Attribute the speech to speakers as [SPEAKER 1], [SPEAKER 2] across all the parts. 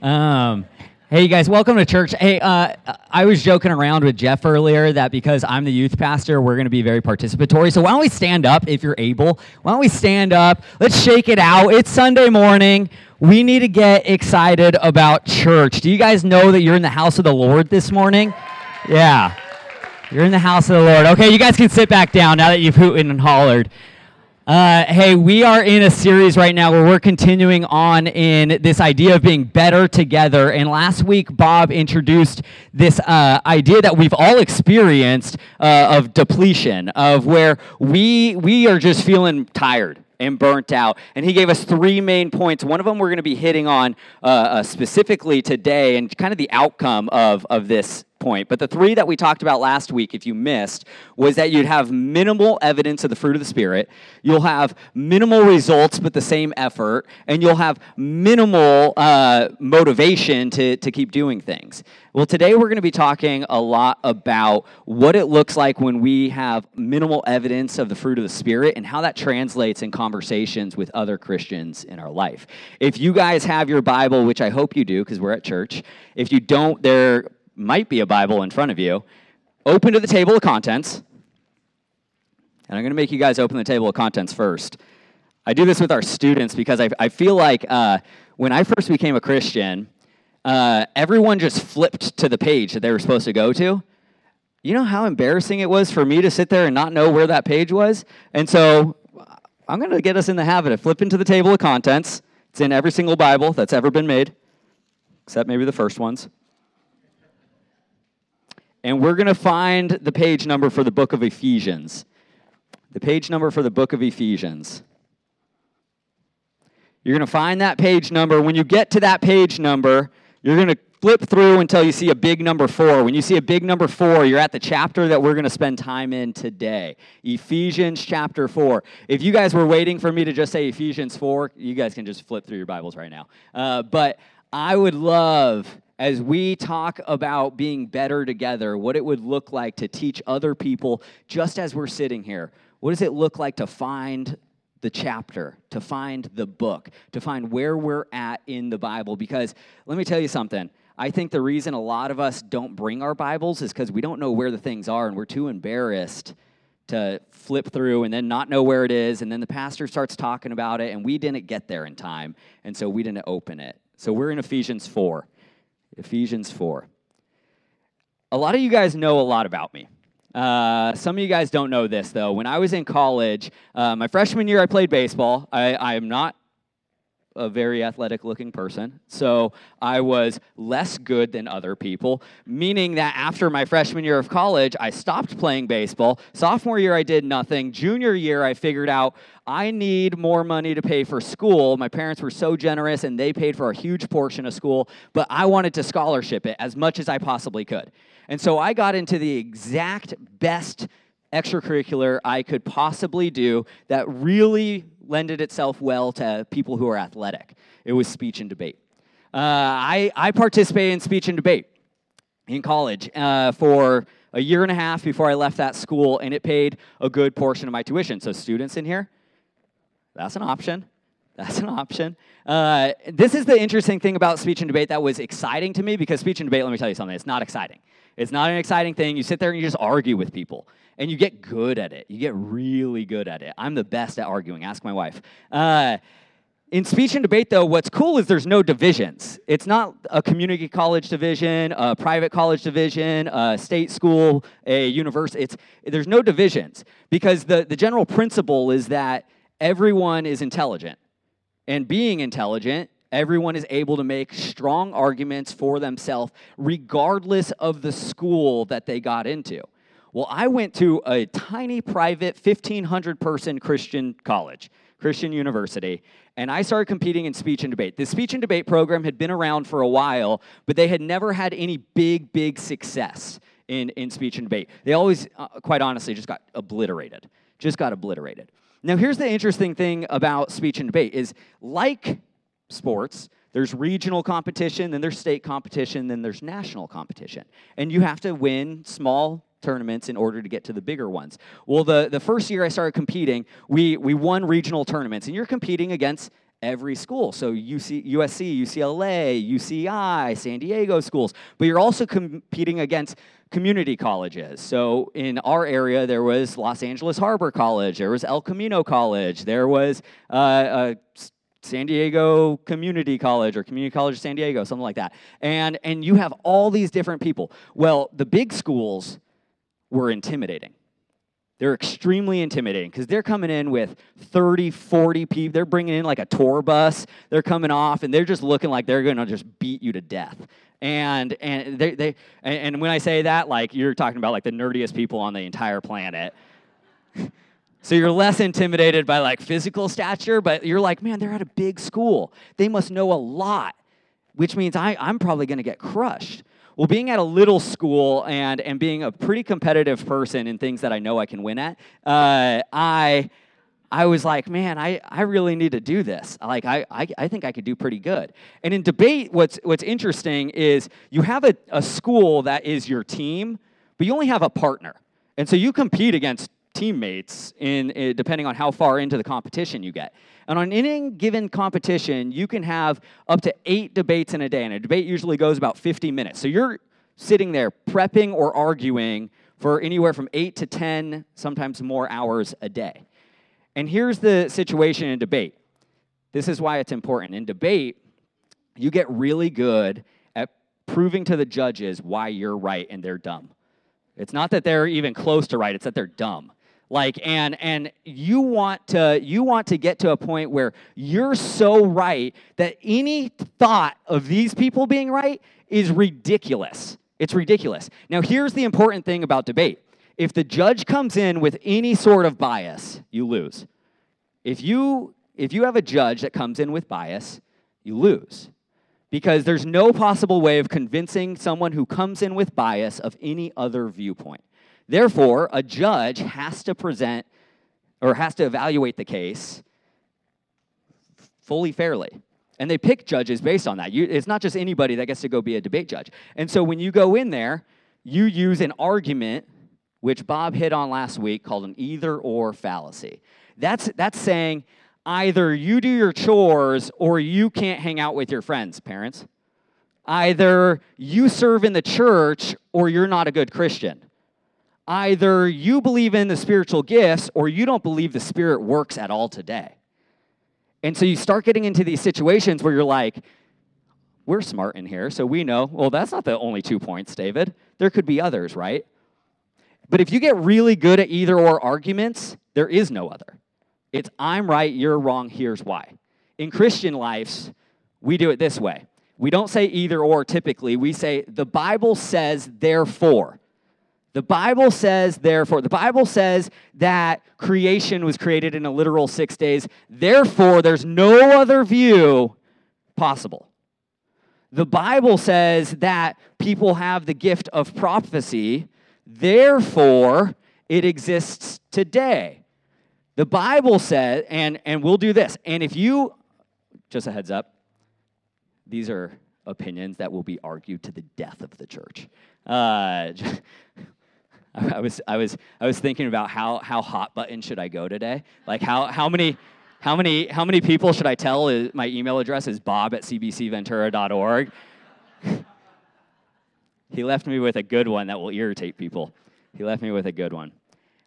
[SPEAKER 1] Um, hey, you guys, welcome to church. Hey, uh, I was joking around with Jeff earlier that because I'm the youth pastor, we're going to be very participatory. So why don't we stand up if you're able? Why don't we stand up? Let's shake it out. It's Sunday morning. We need to get excited about church. Do you guys know that you're in the house of the Lord this morning? Yeah. You're in the house of the Lord. Okay, you guys can sit back down now that you've hooted and hollered. Uh, hey, we are in a series right now where we're continuing on in this idea of being better together. And last week, Bob introduced this uh, idea that we've all experienced uh, of depletion, of where we we are just feeling tired and burnt out. And he gave us three main points. One of them we're going to be hitting on uh, uh, specifically today, and kind of the outcome of of this point. But the three that we talked about last week, if you missed, was that you'd have minimal evidence of the fruit of the Spirit, you'll have minimal results but the same effort, and you'll have minimal uh, motivation to, to keep doing things. Well, today we're going to be talking a lot about what it looks like when we have minimal evidence of the fruit of the Spirit and how that translates in conversations with other Christians in our life. If you guys have your Bible, which I hope you do because we're at church, if you don't, there might be a Bible in front of you. Open to the table of contents. And I'm going to make you guys open the table of contents first. I do this with our students because I, I feel like uh, when I first became a Christian, uh, everyone just flipped to the page that they were supposed to go to. You know how embarrassing it was for me to sit there and not know where that page was? And so I'm going to get us in the habit of flipping to the table of contents. It's in every single Bible that's ever been made, except maybe the first ones. And we're going to find the page number for the book of Ephesians. The page number for the book of Ephesians. You're going to find that page number. When you get to that page number, you're going to flip through until you see a big number four. When you see a big number four, you're at the chapter that we're going to spend time in today Ephesians chapter four. If you guys were waiting for me to just say Ephesians four, you guys can just flip through your Bibles right now. Uh, but I would love as we talk about being better together, what it would look like to teach other people just as we're sitting here. What does it look like to find the chapter, to find the book, to find where we're at in the Bible? Because let me tell you something. I think the reason a lot of us don't bring our Bibles is because we don't know where the things are and we're too embarrassed to flip through and then not know where it is. And then the pastor starts talking about it and we didn't get there in time. And so we didn't open it. So we're in Ephesians 4. Ephesians 4. A lot of you guys know a lot about me. Uh, some of you guys don't know this, though. When I was in college, uh, my freshman year, I played baseball. I, I am not a very athletic looking person. So I was less good than other people, meaning that after my freshman year of college, I stopped playing baseball. Sophomore year, I did nothing. Junior year, I figured out I need more money to pay for school. My parents were so generous and they paid for a huge portion of school, but I wanted to scholarship it as much as I possibly could. And so I got into the exact best extracurricular I could possibly do that really lended itself well to people who are athletic. It was speech and debate. Uh, I, I participated in speech and debate in college uh, for a year and a half before I left that school, and it paid a good portion of my tuition. So, students in here, that's an option. That's an option. Uh, this is the interesting thing about speech and debate that was exciting to me because speech and debate, let me tell you something, it's not exciting. It's not an exciting thing. You sit there and you just argue with people and you get good at it. You get really good at it. I'm the best at arguing. Ask my wife. Uh, in speech and debate, though, what's cool is there's no divisions. It's not a community college division, a private college division, a state school, a university. It's, there's no divisions because the, the general principle is that everyone is intelligent. And being intelligent, everyone is able to make strong arguments for themselves, regardless of the school that they got into. Well, I went to a tiny private 1,500 person Christian college, Christian university, and I started competing in speech and debate. The speech and debate program had been around for a while, but they had never had any big, big success in, in speech and debate. They always, uh, quite honestly, just got obliterated. Just got obliterated. Now, here's the interesting thing about speech and debate is like sports, there's regional competition, then there's state competition, then there's national competition. And you have to win small tournaments in order to get to the bigger ones. Well, the, the first year I started competing, we, we won regional tournaments, and you're competing against every school. So UC, USC, UCLA, UCI, San Diego schools. But you're also competing against community colleges. So in our area, there was Los Angeles Harbor College, there was El Camino College, there was uh, San Diego Community College or Community College of San Diego, something like that. And, and you have all these different people. Well, the big schools were intimidating. They're extremely intimidating because they're coming in with 30, 40 people. They're bringing in like a tour bus. They're coming off and they're just looking like they're going to just beat you to death. And and they, they and when I say that, like you're talking about like the nerdiest people on the entire planet. so you're less intimidated by like physical stature, but you're like, man, they're at a big school. They must know a lot, which means I, I'm probably going to get crushed. Well, being at a little school and, and being a pretty competitive person in things that I know I can win at, uh, I, I was like, man, I, I really need to do this. Like, I, I, I think I could do pretty good. And in debate, what's, what's interesting is you have a, a school that is your team, but you only have a partner. And so you compete against teammates in, in, depending on how far into the competition you get. And on any given competition, you can have up to eight debates in a day, and a debate usually goes about 50 minutes. So you're sitting there prepping or arguing for anywhere from eight to 10, sometimes more hours a day. And here's the situation in debate. This is why it's important. In debate, you get really good at proving to the judges why you're right and they're dumb. It's not that they're even close to right, it's that they're dumb like and and you want to you want to get to a point where you're so right that any thought of these people being right is ridiculous. It's ridiculous. Now here's the important thing about debate. If the judge comes in with any sort of bias you lose. If you if you have a judge that comes in with bias you lose. Because there's no possible way of convincing someone who comes in with bias of any other viewpoint Therefore, a judge has to present or has to evaluate the case fully fairly. And they pick judges based on that. You, it's not just anybody that gets to go be a debate judge. And so when you go in there, you use an argument, which Bob hit on last week, called an either or fallacy. That's, that's saying either you do your chores or you can't hang out with your friends, parents. Either you serve in the church or you're not a good Christian either you believe in the spiritual gifts or you don't believe the Spirit works at all today. And so you start getting into these situations where you're like, we're smart in here, so we know, well, that's not the only two points, David. There could be others, right? But if you get really good at either or arguments, there is no other. It's I'm right, you're wrong, here's why. In Christian lives, we do it this way. We don't say either or typically, we say the Bible says therefore. The Bible says, therefore, the Bible says that creation was created in a literal six days. Therefore, there's no other view possible. The Bible says that people have the gift of prophecy. Therefore, it exists today. The Bible says, and, and we'll do this. And if you, just a heads up, these are opinions that will be argued to the death of the church. Uh, I was, I was, I was thinking about how, how hot button should I go today? Like how, how many, how many, how many people should I tell is, my email address is bob at cbcventura.org? he left me with a good one that will irritate people. He left me with a good one.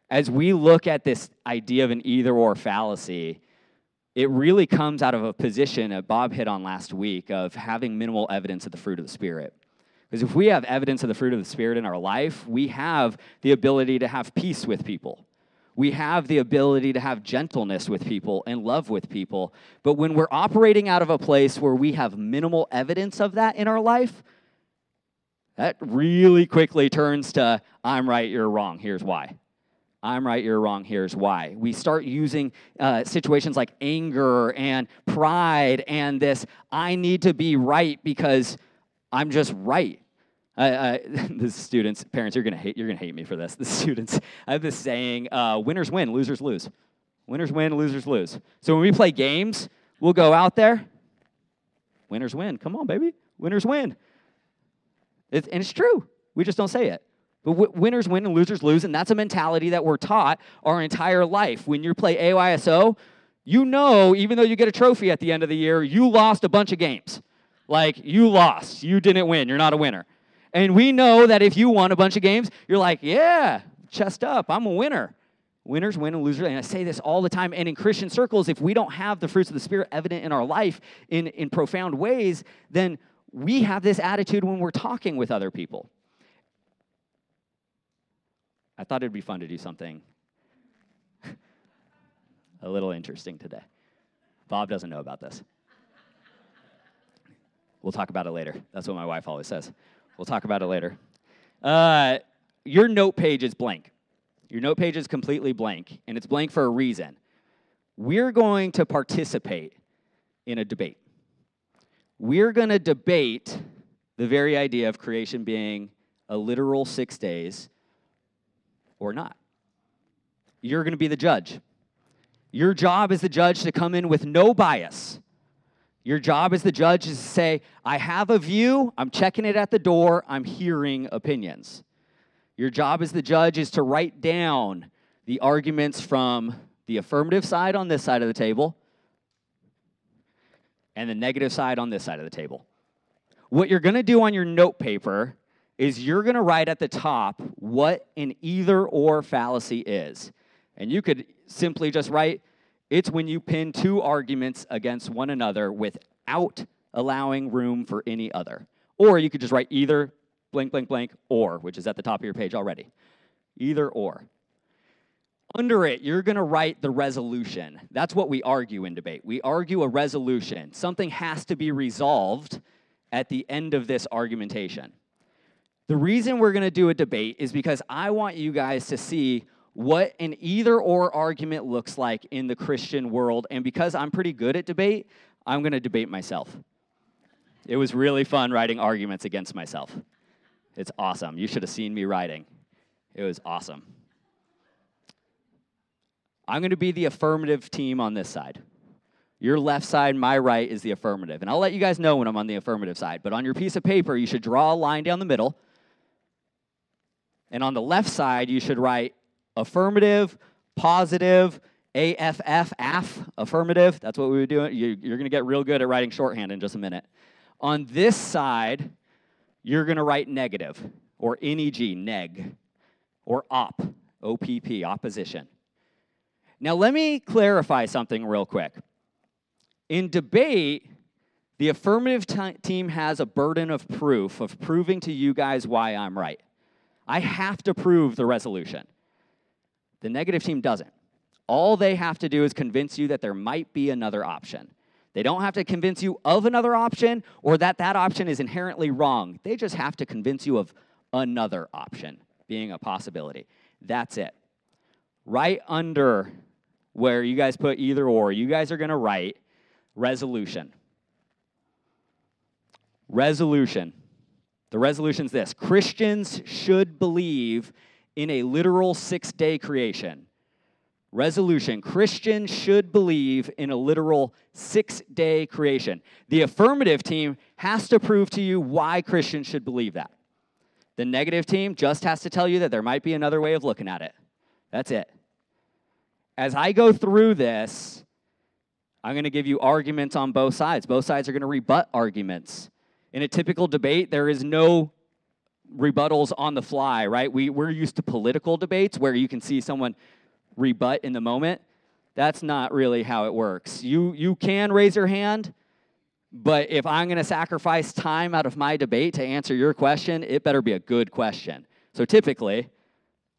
[SPEAKER 1] As we look at this idea of an either or fallacy, it really comes out of a position that Bob hit on last week of having minimal evidence of the fruit of the Spirit. Because if we have evidence of the fruit of the Spirit in our life, we have the ability to have peace with people. We have the ability to have gentleness with people and love with people. But when we're operating out of a place where we have minimal evidence of that in our life, that really quickly turns to I'm right, you're wrong, here's why. I'm right, you're wrong, here's why. We start using uh, situations like anger and pride and this I need to be right because I'm just right. I, I, the students, parents, you're gonna hate. You're gonna hate me for this. The students, I have this saying: uh, "Winners win, losers lose." Winners win, losers lose. So when we play games, we'll go out there. Winners win. Come on, baby. Winners win. It's, and it's true. We just don't say it. But w- winners win and losers lose, and that's a mentality that we're taught our entire life. When you play AYSO, You know, even though you get a trophy at the end of the year, you lost a bunch of games. Like, you lost. You didn't win. You're not a winner. And we know that if you won a bunch of games, you're like, yeah, chest up, I'm a winner. Winners win and losers. And I say this all the time. And in Christian circles, if we don't have the fruits of the Spirit evident in our life in, in profound ways, then we have this attitude when we're talking with other people. I thought it'd be fun to do something a little interesting today. Bob doesn't know about this. We'll talk about it later. That's what my wife always says. We'll talk about it later. Uh, your note page is blank. Your note page is completely blank, and it's blank for a reason. We're going to participate in a debate. We're going to debate the very idea of creation being a literal six days or not. You're going to be the judge. Your job as the judge to come in with no bias. Your job as the judge is to say, I have a view, I'm checking it at the door, I'm hearing opinions. Your job as the judge is to write down the arguments from the affirmative side on this side of the table and the negative side on this side of the table. What you're going to do on your note paper is you're going to write at the top what an either or fallacy is. And you could simply just write it's when you pin two arguments against one another without allowing room for any other. Or you could just write either blank, blank, blank, or, which is at the top of your page already. Either or. Under it, you're going to write the resolution. That's what we argue in debate. We argue a resolution. Something has to be resolved at the end of this argumentation. The reason we're going to do a debate is because I want you guys to see what an either or argument looks like in the Christian world. And because I'm pretty good at debate, I'm going to debate myself. It was really fun writing arguments against myself. It's awesome. You should have seen me writing. It was awesome. I'm going to be the affirmative team on this side. Your left side, my right, is the affirmative. And I'll let you guys know when I'm on the affirmative side. But on your piece of paper, you should draw a line down the middle. And on the left side, you should write affirmative, positive, AFF, AF, affirmative. That's what we were doing. You're going to get real good at writing shorthand in just a minute. On this side, you're going to write negative or NEG, neg, or op, OPP, opposition. Now, let me clarify something real quick. In debate, the affirmative team has a burden of proof, of proving to you guys why I'm right. I have to prove the resolution. The negative team doesn't. All they have to do is convince you that there might be another option. They don't have to convince you of another option or that that option is inherently wrong. They just have to convince you of another option being a possibility. That's it. Right under where you guys put either or, you guys are going to write resolution. Resolution. The resolution is this Christians should believe in a literal six day creation. Resolution Christians should believe in a literal six day creation. The affirmative team has to prove to you why Christians should believe that. The negative team just has to tell you that there might be another way of looking at it. That's it. As I go through this, I'm going to give you arguments on both sides. Both sides are going to rebut arguments. In a typical debate, there is no rebuttals on the fly, right? We, we're used to political debates where you can see someone rebut in the moment. That's not really how it works. You, you can raise your hand, but if I'm going to sacrifice time out of my debate to answer your question, it better be a good question. So typically,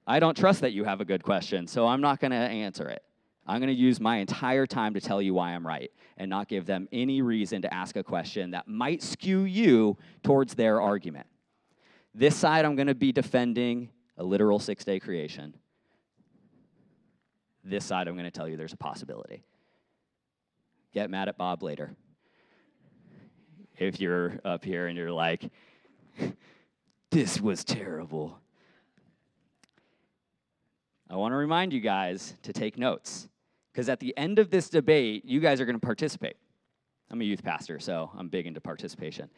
[SPEAKER 1] I don't trust that you have a good question, so I'm not going to answer it. I'm going to use my entire time to tell you why I'm right and not give them any reason to ask a question that might skew you towards their argument. This side, I'm going to be defending a literal six day creation. This side, I'm going to tell you there's a possibility. Get mad at Bob later. If you're up here and you're like, this was terrible. I want to remind you guys to take notes because at the end of this debate, you guys are going to participate. I'm a youth pastor, so I'm big into participation.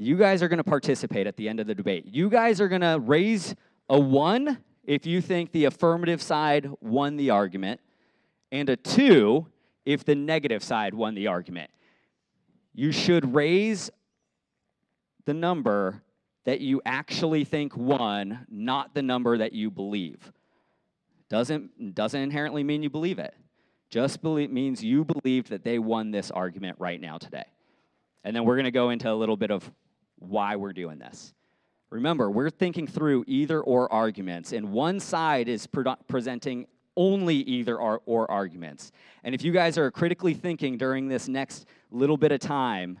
[SPEAKER 1] You guys are going to participate at the end of the debate. You guys are going to raise a one if you think the affirmative side won the argument, and a two if the negative side won the argument. You should raise the number that you actually think won, not the number that you believe. Doesn't, doesn't inherently mean you believe it. Just believe, means you believed that they won this argument right now today. And then we're going to go into a little bit of why we're doing this. Remember, we're thinking through either or arguments, and one side is pre- presenting only either or, or arguments. And if you guys are critically thinking during this next little bit of time,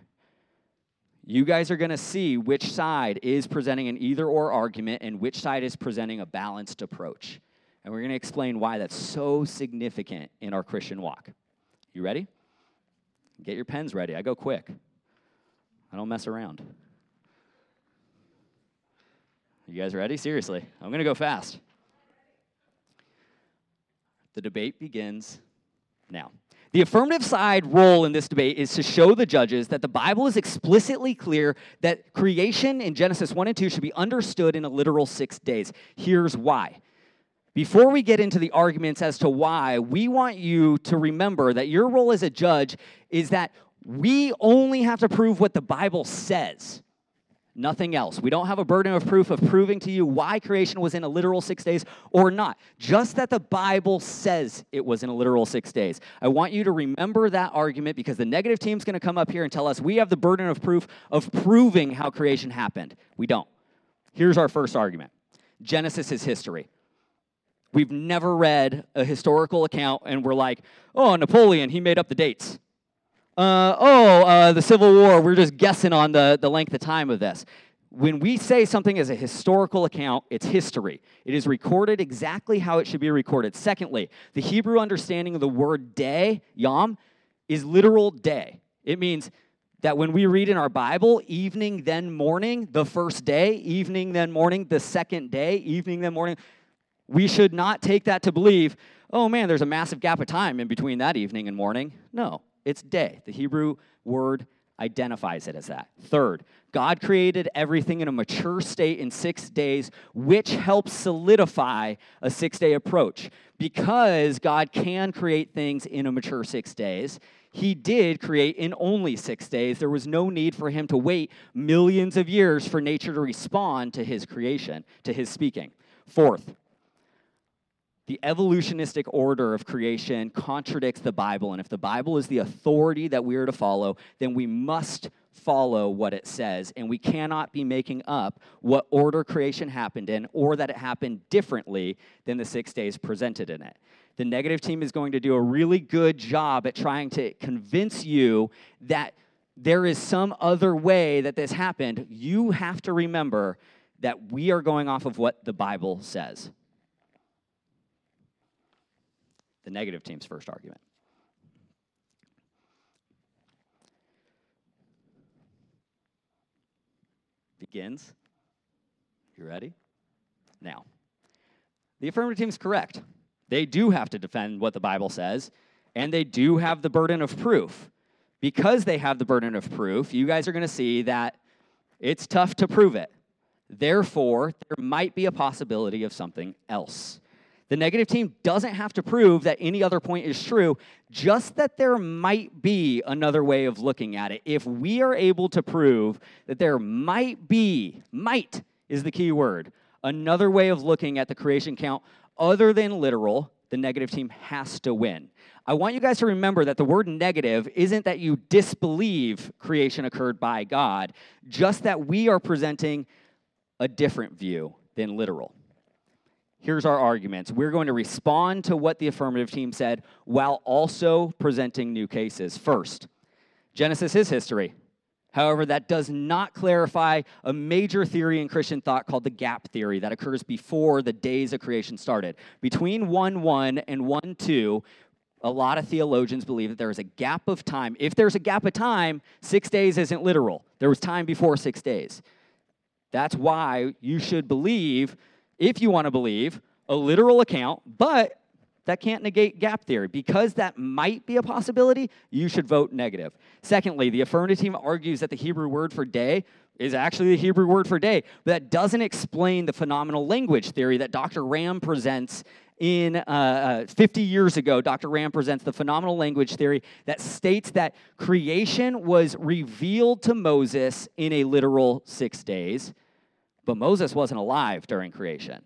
[SPEAKER 1] you guys are going to see which side is presenting an either or argument and which side is presenting a balanced approach. And we're going to explain why that's so significant in our Christian walk. You ready? Get your pens ready. I go quick, I don't mess around. You guys ready? Seriously, I'm going to go fast. The debate begins now. The affirmative side role in this debate is to show the judges that the Bible is explicitly clear that creation in Genesis 1 and 2 should be understood in a literal six days. Here's why. Before we get into the arguments as to why, we want you to remember that your role as a judge is that we only have to prove what the Bible says nothing else. We don't have a burden of proof of proving to you why creation was in a literal six days or not. Just that the Bible says it was in a literal six days. I want you to remember that argument because the negative team's going to come up here and tell us we have the burden of proof of proving how creation happened. We don't. Here's our first argument Genesis is history. We've never read a historical account and we're like, oh, Napoleon, he made up the dates uh, oh, uh, the Civil War, we're just guessing on the, the length of time of this. When we say something is a historical account, it's history. It is recorded exactly how it should be recorded. Secondly, the Hebrew understanding of the word day, yom, is literal day. It means that when we read in our Bible, evening, then morning, the first day, evening, then morning, the second day, evening, then morning, we should not take that to believe, oh man, there's a massive gap of time in between that evening and morning. No, it's day. The Hebrew word identifies it as that. Third, God created everything in a mature state in six days, which helps solidify a six day approach. Because God can create things in a mature six days, He did create in only six days. There was no need for Him to wait millions of years for nature to respond to His creation, to His speaking. Fourth, the evolutionistic order of creation contradicts the Bible. And if the Bible is the authority that we are to follow, then we must follow what it says. And we cannot be making up what order creation happened in or that it happened differently than the six days presented in it. The negative team is going to do a really good job at trying to convince you that there is some other way that this happened. You have to remember that we are going off of what the Bible says. The negative team's first argument. Begins. You ready? Now, the affirmative team is correct. They do have to defend what the Bible says, and they do have the burden of proof. Because they have the burden of proof, you guys are going to see that it's tough to prove it. Therefore, there might be a possibility of something else. The negative team doesn't have to prove that any other point is true, just that there might be another way of looking at it. If we are able to prove that there might be, might is the key word, another way of looking at the creation count other than literal, the negative team has to win. I want you guys to remember that the word negative isn't that you disbelieve creation occurred by God, just that we are presenting a different view than literal. Here's our arguments. We're going to respond to what the affirmative team said while also presenting new cases. First, Genesis is history. However, that does not clarify a major theory in Christian thought called the gap theory that occurs before the days of creation started. Between 1 1 and 1 2, a lot of theologians believe that there is a gap of time. If there's a gap of time, six days isn't literal. There was time before six days. That's why you should believe if you want to believe, a literal account, but that can't negate gap theory. Because that might be a possibility, you should vote negative. Secondly, the affirmative team argues that the Hebrew word for day is actually the Hebrew word for day, but that doesn't explain the phenomenal language theory that Dr. Ramm presents in uh, uh, 50 years ago, Dr. Ramm presents the phenomenal language theory that states that creation was revealed to Moses in a literal six days, but Moses wasn't alive during creation.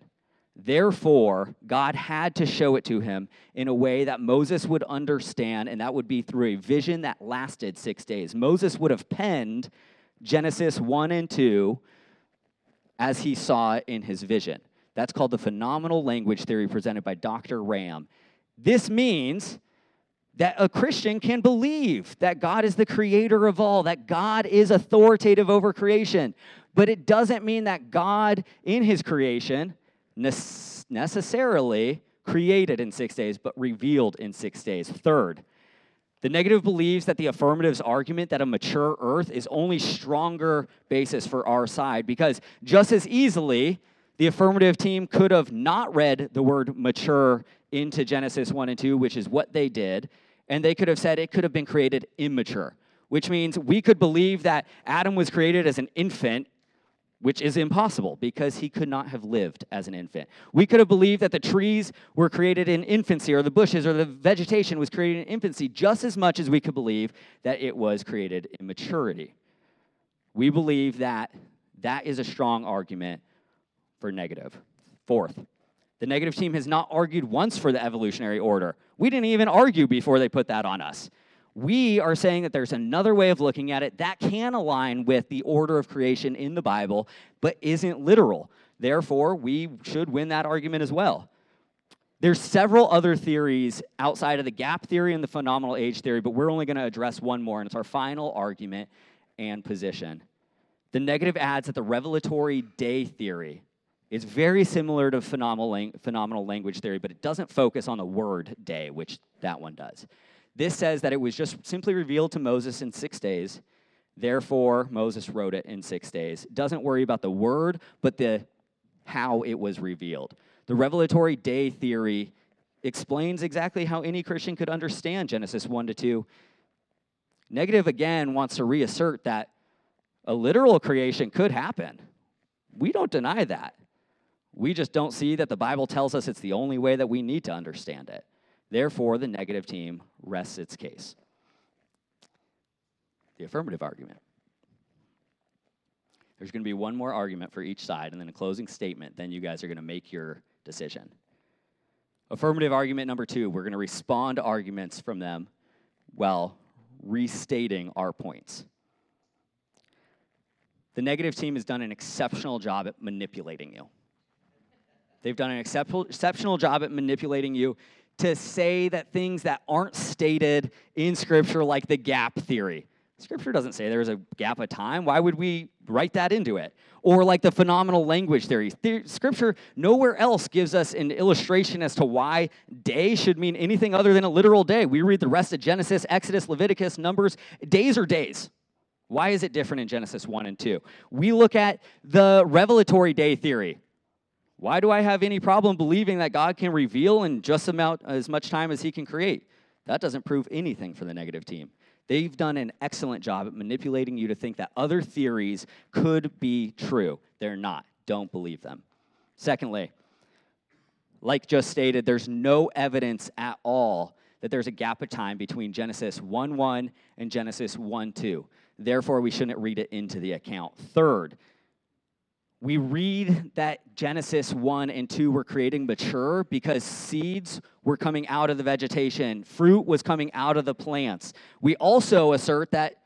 [SPEAKER 1] Therefore, God had to show it to him in a way that Moses would understand, and that would be through a vision that lasted six days. Moses would have penned Genesis 1 and 2 as he saw it in his vision. That's called the phenomenal language theory presented by Dr. Ramm. This means that a Christian can believe that God is the creator of all, that God is authoritative over creation. But it doesn't mean that God, in his creation, necessarily created in six days, but revealed in six days. Third, the negative believes that the affirmative's argument that a mature earth is only stronger basis for our side because just as easily the affirmative team could have not read the word mature into Genesis 1 and 2, which is what they did, and they could have said it could have been created immature, which means we could believe that Adam was created as an infant which is impossible because he could not have lived as an infant. We could have believed that the trees were created in infancy, or the bushes, or the vegetation was created in infancy, just as much as we could believe that it was created in maturity. We believe that that is a strong argument for negative. Fourth, the negative team has not argued once for the evolutionary order. We didn't even argue before they put that on us. We are saying that there's another way of looking at it that can align with the order of creation in the Bible, but isn't literal. Therefore, we should win that argument as well. There's several other theories outside of the gap theory and the phenomenal age theory, but we're only going to address one more, and it's our final argument and position. The negative adds that the revelatory day theory is very similar to phenomenal, phenomenal language theory, but it doesn't focus on the word day, which that one does. This says that it was just simply revealed to Moses in six days. Therefore, Moses wrote it in six days. Doesn't worry about the word, but the how it was revealed. The revelatory day theory explains exactly how any Christian could understand Genesis 1 to 2. Negative again wants to reassert that a literal creation could happen. We don't deny that. We just don't see that the Bible tells us it's the only way that we need to understand it. Therefore, the negative team rests its case. The affirmative argument. There's going to be one more argument for each side and then a closing statement. Then you guys are going to make your decision. Affirmative argument number two we're going to respond to arguments from them while restating our points. The negative team has done an exceptional job at manipulating you. They've done an exceptional job at manipulating you to say that things that aren't stated in Scripture, like the gap theory. Scripture doesn't say there's a gap of time. Why would we write that into it? Or like the phenomenal language theory. The- Scripture nowhere else gives us an illustration as to why day should mean anything other than a literal day. We read the rest of Genesis, Exodus, Leviticus, Numbers. Days are days. Why is it different in Genesis 1 and 2? We look at the revelatory day theory. Why do I have any problem believing that God can reveal in just about as much time as he can create? That doesn't prove anything for the negative team. They've done an excellent job at manipulating you to think that other theories could be true. They're not. Don't believe them. Secondly, like just stated, there's no evidence at all that there's a gap of time between Genesis 1 1 and Genesis 1 2. Therefore, we shouldn't read it into the account. Third, we read that Genesis 1 and 2 were creating mature because seeds were coming out of the vegetation, fruit was coming out of the plants. We also assert that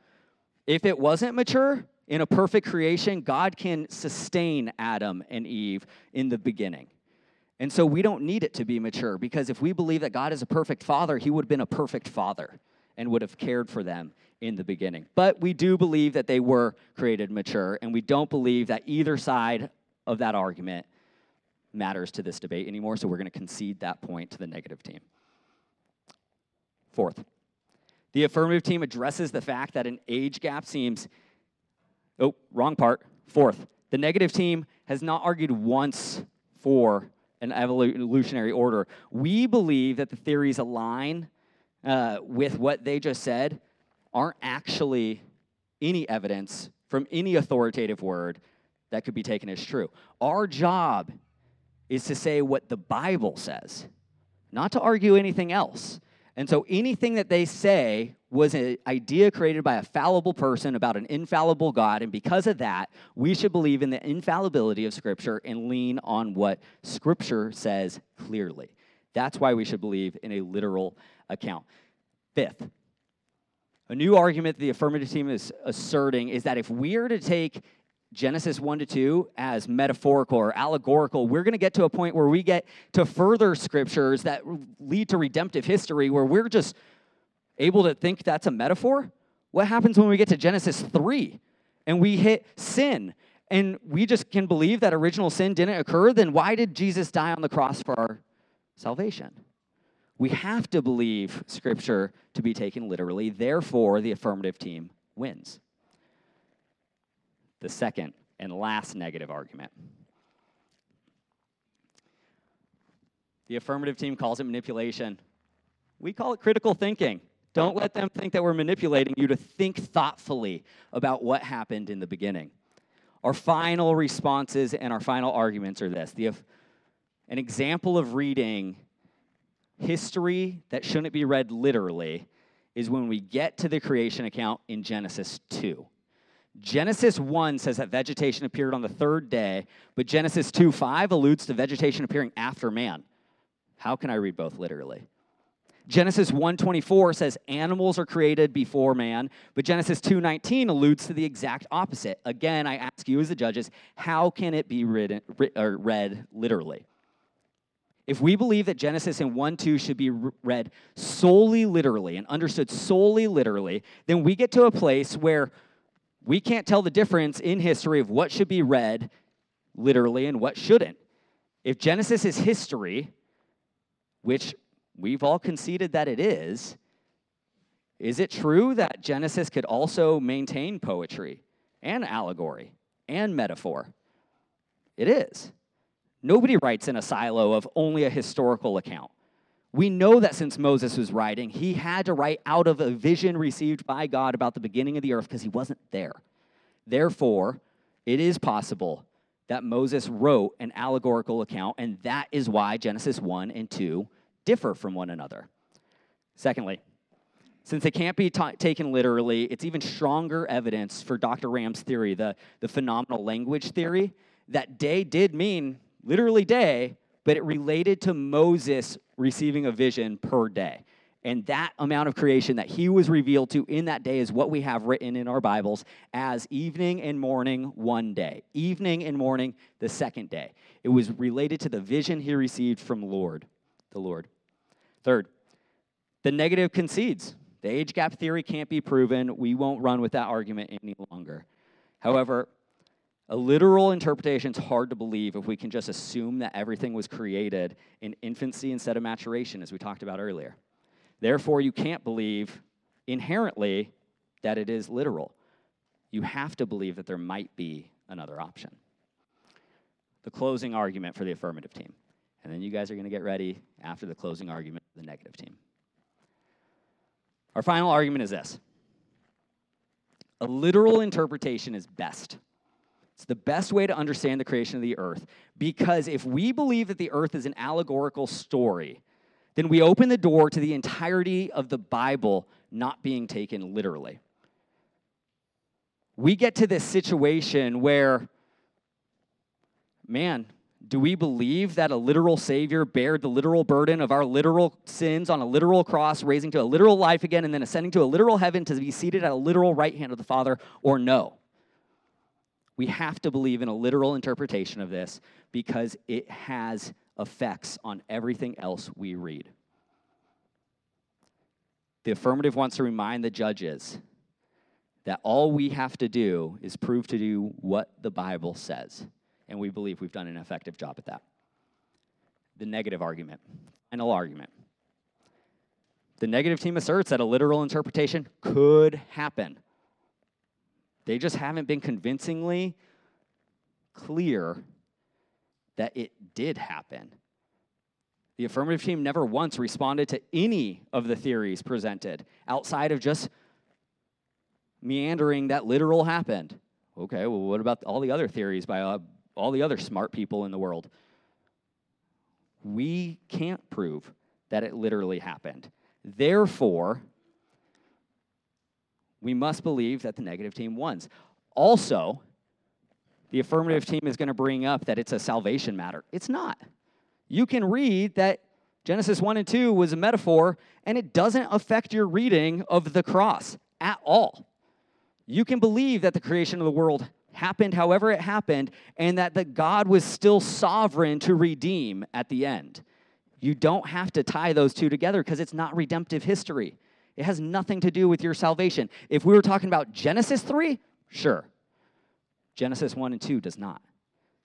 [SPEAKER 1] if it wasn't mature, in a perfect creation, God can sustain Adam and Eve in the beginning. And so we don't need it to be mature because if we believe that God is a perfect father, he would have been a perfect father and would have cared for them in the beginning. But we do believe that they were created mature, and we don't believe that either side of that argument matters to this debate anymore, so we're going to concede that point to the negative team. Fourth, the affirmative team addresses the fact that an age gap seems, oh, wrong part. Fourth, the negative team has not argued once for an evolutionary order. We believe that the theories align uh, with what they just said aren't actually any evidence from any authoritative word that could be taken as true. Our job is to say what the Bible says. not to argue anything else. And so anything that they say was an idea created by a fallible person about an infallible God. And because of that, we should believe in the infallibility of Scripture and lean on what Scripture says clearly. That's why we should believe in a literal account. Fifth, a new argument the affirmative team is asserting is that if we are to take Genesis 1 to 2 as metaphorical or allegorical, we're going to get to a point where we get to further scriptures that lead to redemptive history where we're just able to think that's a metaphor. What happens when we get to Genesis 3 and we hit sin and we just can believe that original sin didn't occur? Then why did Jesus die on the cross for our salvation? We have to believe scripture to be taken literally. Therefore, the affirmative team wins the second and last negative argument. The affirmative team calls it manipulation. We call it critical thinking. Don't let them think that we're manipulating you to think thoughtfully about what happened in the beginning. Our final responses and our final arguments are this. The, an example of reading history that shouldn't be read literally is when we get to the creation account in Genesis 2. Genesis 1 says that vegetation appeared on the third day, but Genesis 2 5 alludes to vegetation appearing after man. How can I read both literally? Genesis 1:24 says animals are created before man, but Genesis 2:19 alludes to the exact opposite. Again, I ask you as the judges, how can it be read, read literally? If we believe that Genesis in 1 2 should be read solely literally and understood solely literally, then we get to a place where we can't tell the difference in history of what should be read literally and what shouldn't. If Genesis is history, which we've all conceded that it is, is it true that Genesis could also maintain poetry and allegory and metaphor? It is. Nobody writes in a silo of only a historical account. We know that since Moses was writing, he had to write out of a vision received by God about the beginning of the earth because he wasn't there. Therefore, it is possible that Moses wrote an allegorical account, and that is why Genesis 1 and 2 differ from one another. Secondly, since it can't be ta- taken literally, it's even stronger evidence for Dr. Ramm's theory, the, the phenomenal language theory, that day did mean literally day, but it related to Moses receiving a vision per day. And that amount of creation that he was revealed to in that day is what we have written in our Bibles as evening and morning one day. Evening and morning the second day. It was related to the vision he received from Lord, the Lord. Third, the negative concedes. The age gap theory can't be proven. We won't run with that argument any longer. However, a literal interpretation is hard to believe if we can just assume that everything was created in infancy instead of maturation, as we talked about earlier. Therefore, you can't believe inherently that it is literal. You have to believe that there might be another option. The closing argument for the affirmative team. And then you guys are going to get ready after the closing argument for the negative team. Our final argument is this a literal interpretation is best. It's the best way to understand the creation of the earth because if we believe that the earth is an allegorical story, then we open the door to the entirety of the Bible not being taken literally. We get to this situation where, man, do we believe that a literal Savior bared the literal burden of our literal sins on a literal cross, raising to a literal life again, and then ascending to a literal heaven to be seated at a literal right hand of the Father, or no? We have to believe in a literal interpretation of this because it has effects on everything else we read. The affirmative wants to remind the judges that all we have to do is prove to do what the Bible says. And we believe we've done an effective job at that. The negative argument, final argument. The negative team asserts that a literal interpretation could happen. They just haven't been convincingly clear that it did happen. The affirmative team never once responded to any of the theories presented outside of just meandering that literal happened. Okay, well, what about all the other theories by uh, all the other smart people in the world? We can't prove that it literally happened. Therefore, we must believe that the negative team wins. Also, the affirmative team is going to bring up that it's a salvation matter. It's not. You can read that Genesis 1 and 2 was a metaphor, and it doesn't affect your reading of the cross at all. You can believe that the creation of the world happened however it happened, and that the God was still sovereign to redeem at the end. You don't have to tie those two together because it's not redemptive history. It has nothing to do with your salvation. If we were talking about Genesis 3, sure. Genesis 1 and 2 does not.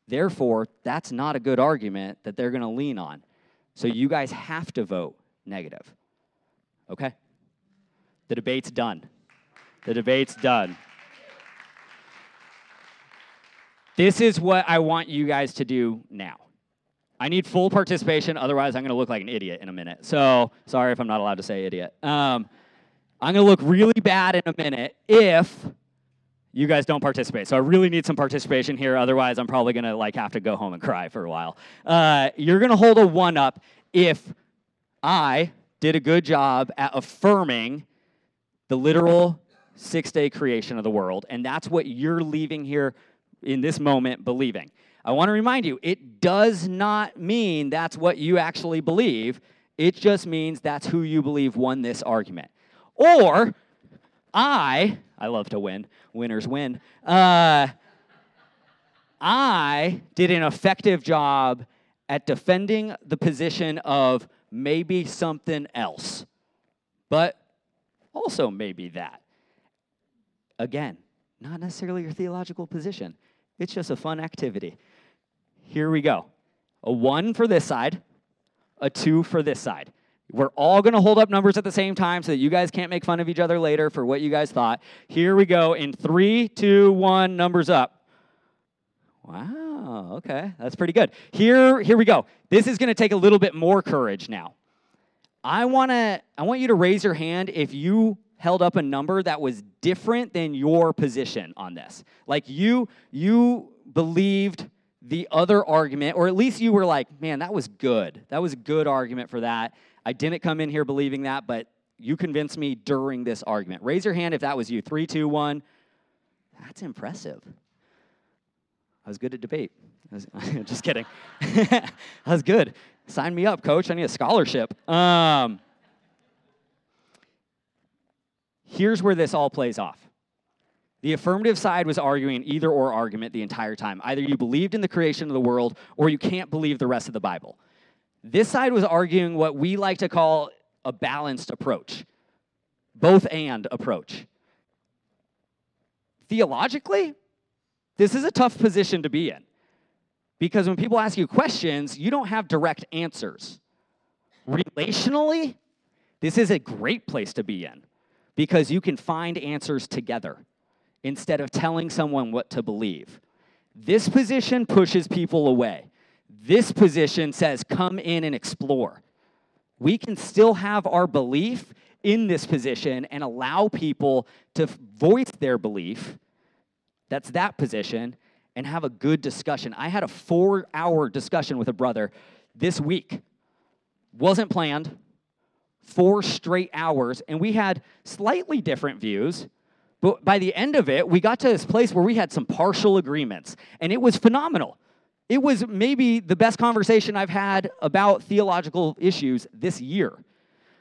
[SPEAKER 1] Therefore, that's not a good argument that they're going to lean on. So you guys have to vote negative. Okay? The debate's done. The debate's done. This is what I want you guys to do now. I need full participation, otherwise, I'm going to look like an idiot in a minute. So, sorry if I'm not allowed to say idiot. Um, I'm going to look really bad in a minute if you guys don't participate. So I really need some participation here. Otherwise, I'm probably gonna like have to go home and cry for a while. Uh, you're gonna hold a one up if I did a good job at affirming the literal six day creation of the world, and that's what you're leaving here in this moment believing. I want to remind you, it does not mean that's what you actually believe. It just means that's who you believe won this argument. Or I, I love to win, winners win. Uh, I did an effective job at defending the position of maybe something else, but also maybe that. Again, not necessarily your theological position, it's just a fun activity. Here we go a one for this side, a two for this side. We're all going to hold up numbers at the same time so that you guys can't make fun of each other later for what you guys thought. Here we go in three, two, one, numbers up. Wow, okay, that's pretty good. Here, here we go. This is going to take a little bit more courage now. I want to I want you to raise your hand if you held up a number that was different than your position on this. Like you you believed the other argument or at least you were like, "Man, that was good. That was a good argument for that." I didn't come in here believing that, but you convinced me during this argument. Raise your hand if that was you. Three, two, one. That's impressive. I was good at debate. Was, just kidding. I was good. Sign me up, coach. I need a scholarship. Um, here's where this all plays off. The affirmative side was arguing either or argument the entire time. Either you believed in the creation of the world or you can't believe the rest of the Bible. This side was arguing what we like to call a balanced approach, both and approach. Theologically, this is a tough position to be in because when people ask you questions, you don't have direct answers. Relationally, this is a great place to be in because you can find answers together instead of telling someone what to believe. This position pushes people away. This position says, come in and explore. We can still have our belief in this position and allow people to voice their belief. That's that position, and have a good discussion. I had a four hour discussion with a brother this week. Wasn't planned, four straight hours, and we had slightly different views. But by the end of it, we got to this place where we had some partial agreements, and it was phenomenal. It was maybe the best conversation I've had about theological issues this year.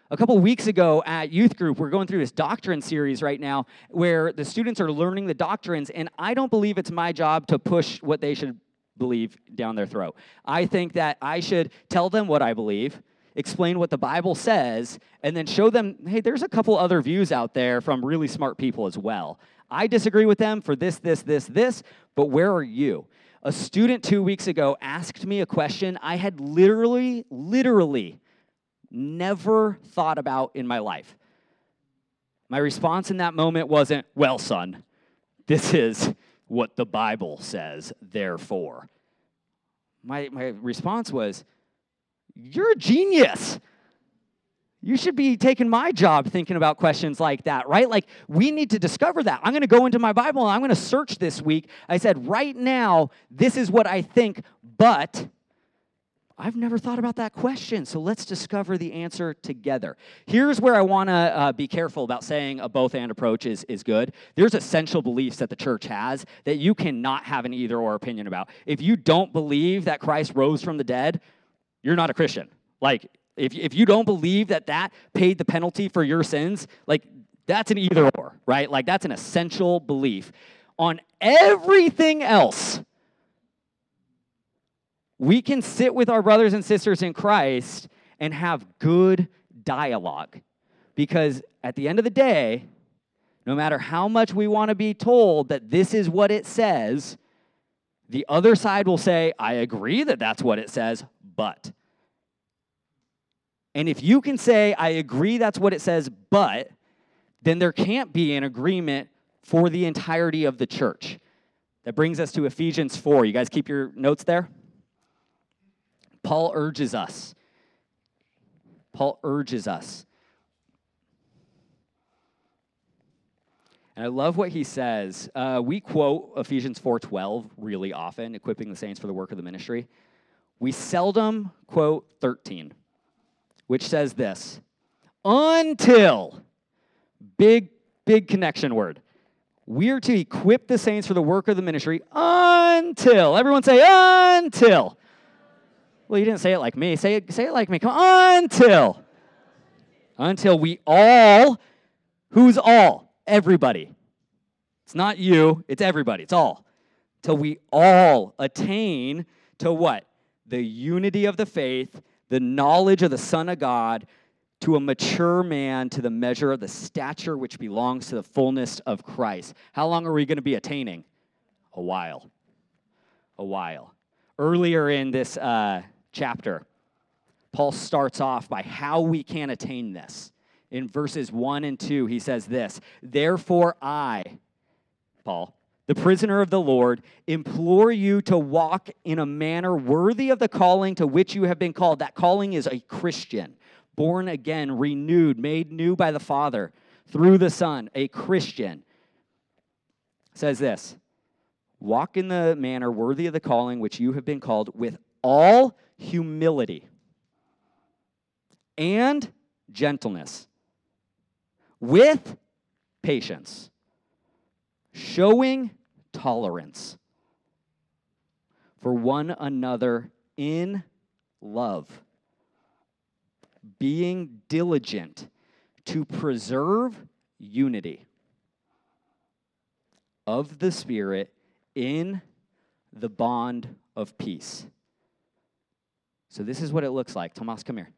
[SPEAKER 1] A couple weeks ago at youth group, we're going through this doctrine series right now where the students are learning the doctrines, and I don't believe it's my job to push what they should believe down their throat. I think that I should tell them what I believe, explain what the Bible says, and then show them hey, there's a couple other views out there from really smart people as well. I disagree with them for this, this, this, this, but where are you? A student two weeks ago asked me a question I had literally, literally never thought about in my life. My response in that moment wasn't, well, son, this is what the Bible says, therefore. My, my response was, you're a genius. You should be taking my job thinking about questions like that, right? Like, we need to discover that. I'm going to go into my Bible and I'm going to search this week. I said, right now, this is what I think, but I've never thought about that question, so let's discover the answer together. Here's where I want to uh, be careful about saying a both and approach is, is good. There's essential beliefs that the church has that you cannot have an either or opinion about. If you don't believe that Christ rose from the dead, you're not a Christian. Like, if, if you don't believe that that paid the penalty for your sins, like, that's an either or, right? Like, that's an essential belief. On everything else, we can sit with our brothers and sisters in Christ and have good dialogue. Because at the end of the day, no matter how much we want to be told that this is what it says, the other side will say, I agree that that's what it says, but. And if you can say, I agree that's what it says, but, then there can't be an agreement for the entirety of the church. That brings us to Ephesians 4. You guys keep your notes there? Paul urges us. Paul urges us. And I love what he says. Uh, we quote Ephesians 4:12 really often, equipping the saints for the work of the ministry. We seldom quote 13, which says this: until big big connection word. We're to equip the saints for the work of the ministry until everyone say until well, you didn't say it like me. Say it, say it like me. Come on, until. Until we all, who's all? Everybody. It's not you, it's everybody. It's all. Till we all attain to what? The unity of the faith, the knowledge of the Son of God, to a mature man, to the measure of the stature which belongs to the fullness of Christ. How long are we going to be attaining? A while. A while. Earlier in this uh, chapter, Paul starts off by how we can attain this. In verses 1 and 2, he says this Therefore, I, Paul, the prisoner of the Lord, implore you to walk in a manner worthy of the calling to which you have been called. That calling is a Christian, born again, renewed, made new by the Father through the Son, a Christian. Says this Walk in the manner worthy of the calling which you have been called with all humility and gentleness with patience, showing tolerance for one another in love, being diligent to preserve unity of the Spirit in the bond of peace. So this is what it looks like. Tomas, come here.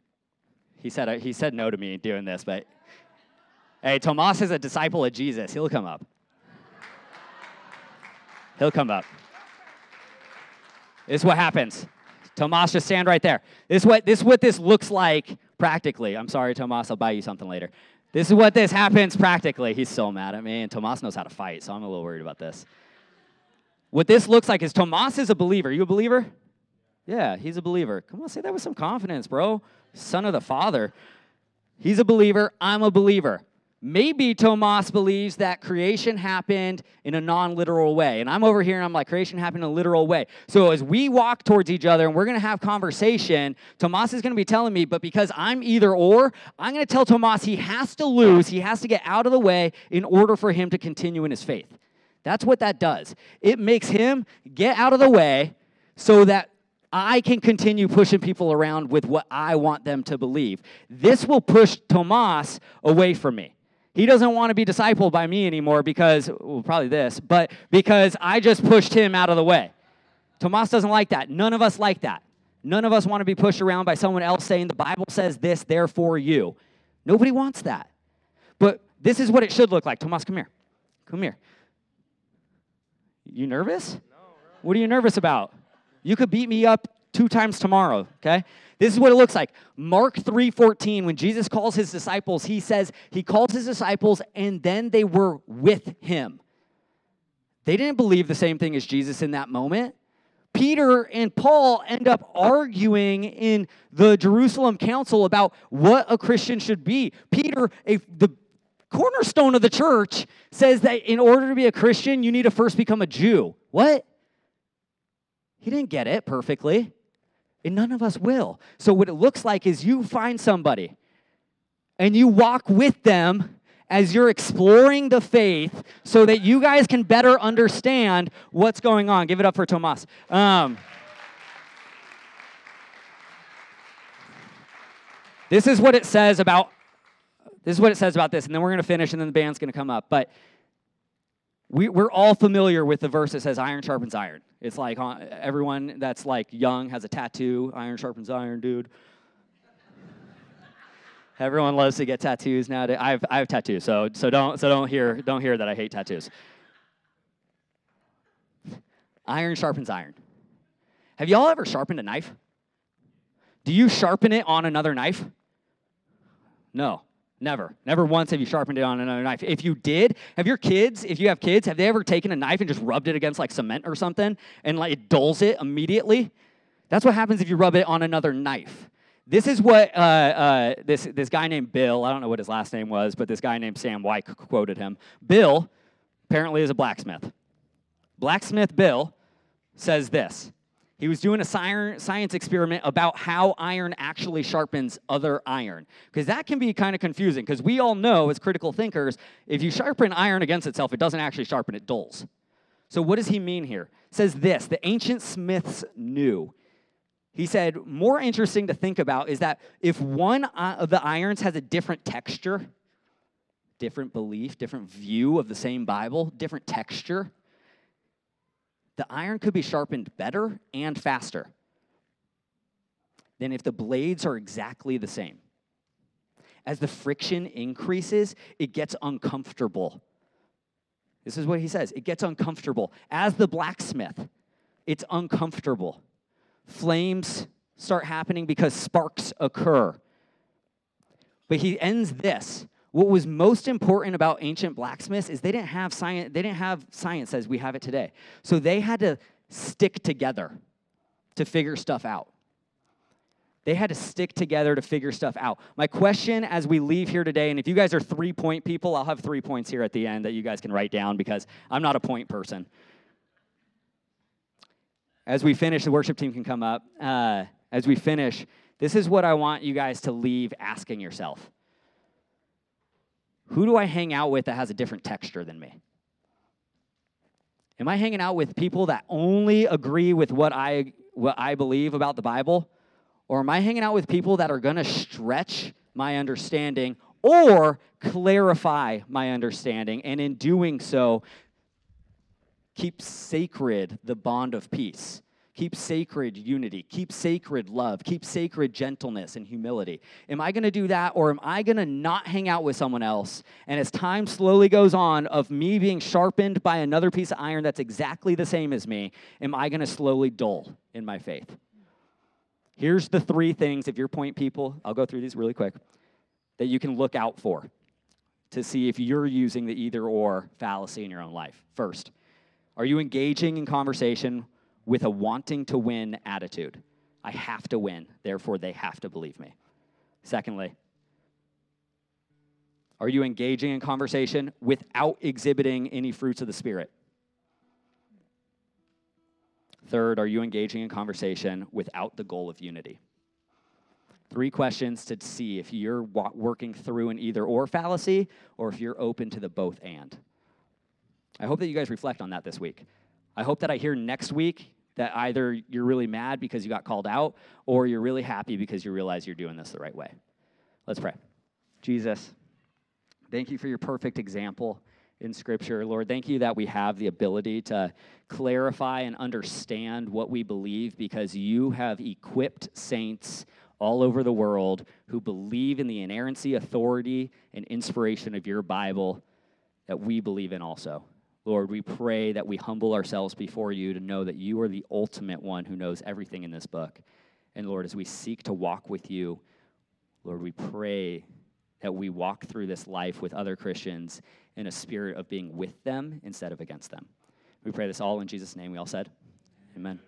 [SPEAKER 1] He said, he said no to me doing this, but hey, Tomas is a disciple of Jesus. He'll come up. He'll come up. This is what happens. Tomas, just stand right there. This is what this is what this looks like practically. I'm sorry, Tomas. I'll buy you something later. This is what this happens practically. He's so mad at me, and Tomas knows how to fight, so I'm a little worried about this. What this looks like is Tomas is a believer. You a believer? Yeah, he's a believer. Come on, say that with some confidence, bro. Son of the Father. He's a believer. I'm a believer. Maybe Tomas believes that creation happened in a non literal way. And I'm over here and I'm like, creation happened in a literal way. So as we walk towards each other and we're going to have conversation, Tomas is going to be telling me, but because I'm either or, I'm going to tell Tomas he has to lose, he has to get out of the way in order for him to continue in his faith. That's what that does. It makes him get out of the way so that I can continue pushing people around with what I want them to believe. This will push Tomas away from me. He doesn't want to be discipled by me anymore because, well, probably this, but because I just pushed him out of the way. Tomas doesn't like that. None of us like that. None of us want to be pushed around by someone else saying the Bible says this, therefore you. Nobody wants that. But this is what it should look like. Tomas, come here. Come here. You nervous? No, What are you nervous about? You could beat me up two times tomorrow, okay? This is what it looks like. Mark 3:14 when Jesus calls his disciples, he says he calls his disciples and then they were with him. They didn't believe the same thing as Jesus in that moment. Peter and Paul end up arguing in the Jerusalem council about what a Christian should be. Peter, a, the cornerstone of the church, says that in order to be a Christian, you need to first become a Jew. What? He didn't get it perfectly. And none of us will. So, what it looks like is you find somebody and you walk with them as you're exploring the faith so that you guys can better understand what's going on. Give it up for Tomas. Um, this is what it says about this is what it says about this and then we're going to finish and then the band's going to come up but we, we're all familiar with the verse that says iron sharpens iron it's like uh, everyone that's like young has a tattoo iron sharpens iron dude Everyone loves to get tattoos nowadays. I have, I have tattoos, so, so, don't, so don't, hear, don't hear that I hate tattoos. Iron sharpens iron. Have y'all ever sharpened a knife? Do you sharpen it on another knife? No, never. Never once have you sharpened it on another knife. If you did, have your kids, if you have kids, have they ever taken a knife and just rubbed it against like cement or something and like it dulls it immediately? That's what happens if you rub it on another knife. This is what uh, uh, this, this guy named Bill, I don't know what his last name was, but this guy named Sam White quoted him. Bill apparently is a blacksmith. Blacksmith Bill says this. He was doing a science experiment about how iron actually sharpens other iron. Because that can be kind of confusing, because we all know as critical thinkers, if you sharpen iron against itself, it doesn't actually sharpen, it dulls. So, what does he mean here? It says this the ancient smiths knew he said, more interesting to think about is that if one of the irons has a different texture, different belief, different view of the same Bible, different texture, the iron could be sharpened better and faster than if the blades are exactly the same. As the friction increases, it gets uncomfortable. This is what he says it gets uncomfortable. As the blacksmith, it's uncomfortable. Flames start happening because sparks occur. But he ends this. What was most important about ancient blacksmiths is they didn't have science, they didn't have science as we have it today. So they had to stick together to figure stuff out. They had to stick together to figure stuff out. My question as we leave here today, and if you guys are three point people, I'll have three points here at the end that you guys can write down because I'm not a point person as we finish, the worship team can come up. Uh, as we finish, this is what I want you guys to leave asking yourself Who do I hang out with that has a different texture than me? Am I hanging out with people that only agree with what I, what I believe about the Bible? Or am I hanging out with people that are going to stretch my understanding or clarify my understanding? And in doing so, Keep sacred the bond of peace. Keep sacred unity. Keep sacred love. Keep sacred gentleness and humility. Am I going to do that or am I going to not hang out with someone else? And as time slowly goes on, of me being sharpened by another piece of iron that's exactly the same as me, am I going to slowly dull in my faith? Here's the three things, if you're point people, I'll go through these really quick, that you can look out for to see if you're using the either or fallacy in your own life. First, are you engaging in conversation with a wanting to win attitude? I have to win, therefore they have to believe me. Secondly, are you engaging in conversation without exhibiting any fruits of the Spirit? Third, are you engaging in conversation without the goal of unity? Three questions to see if you're working through an either or fallacy or if you're open to the both and. I hope that you guys reflect on that this week. I hope that I hear next week that either you're really mad because you got called out or you're really happy because you realize you're doing this the right way. Let's pray. Jesus, thank you for your perfect example in Scripture. Lord, thank you that we have the ability to clarify and understand what we believe because you have equipped saints all over the world who believe in the inerrancy, authority, and inspiration of your Bible that we believe in also. Lord, we pray that we humble ourselves before you to know that you are the ultimate one who knows everything in this book. And Lord, as we seek to walk with you, Lord, we pray that we walk through this life with other Christians in a spirit of being with them instead of against them. We pray this all in Jesus' name. We all said, Amen.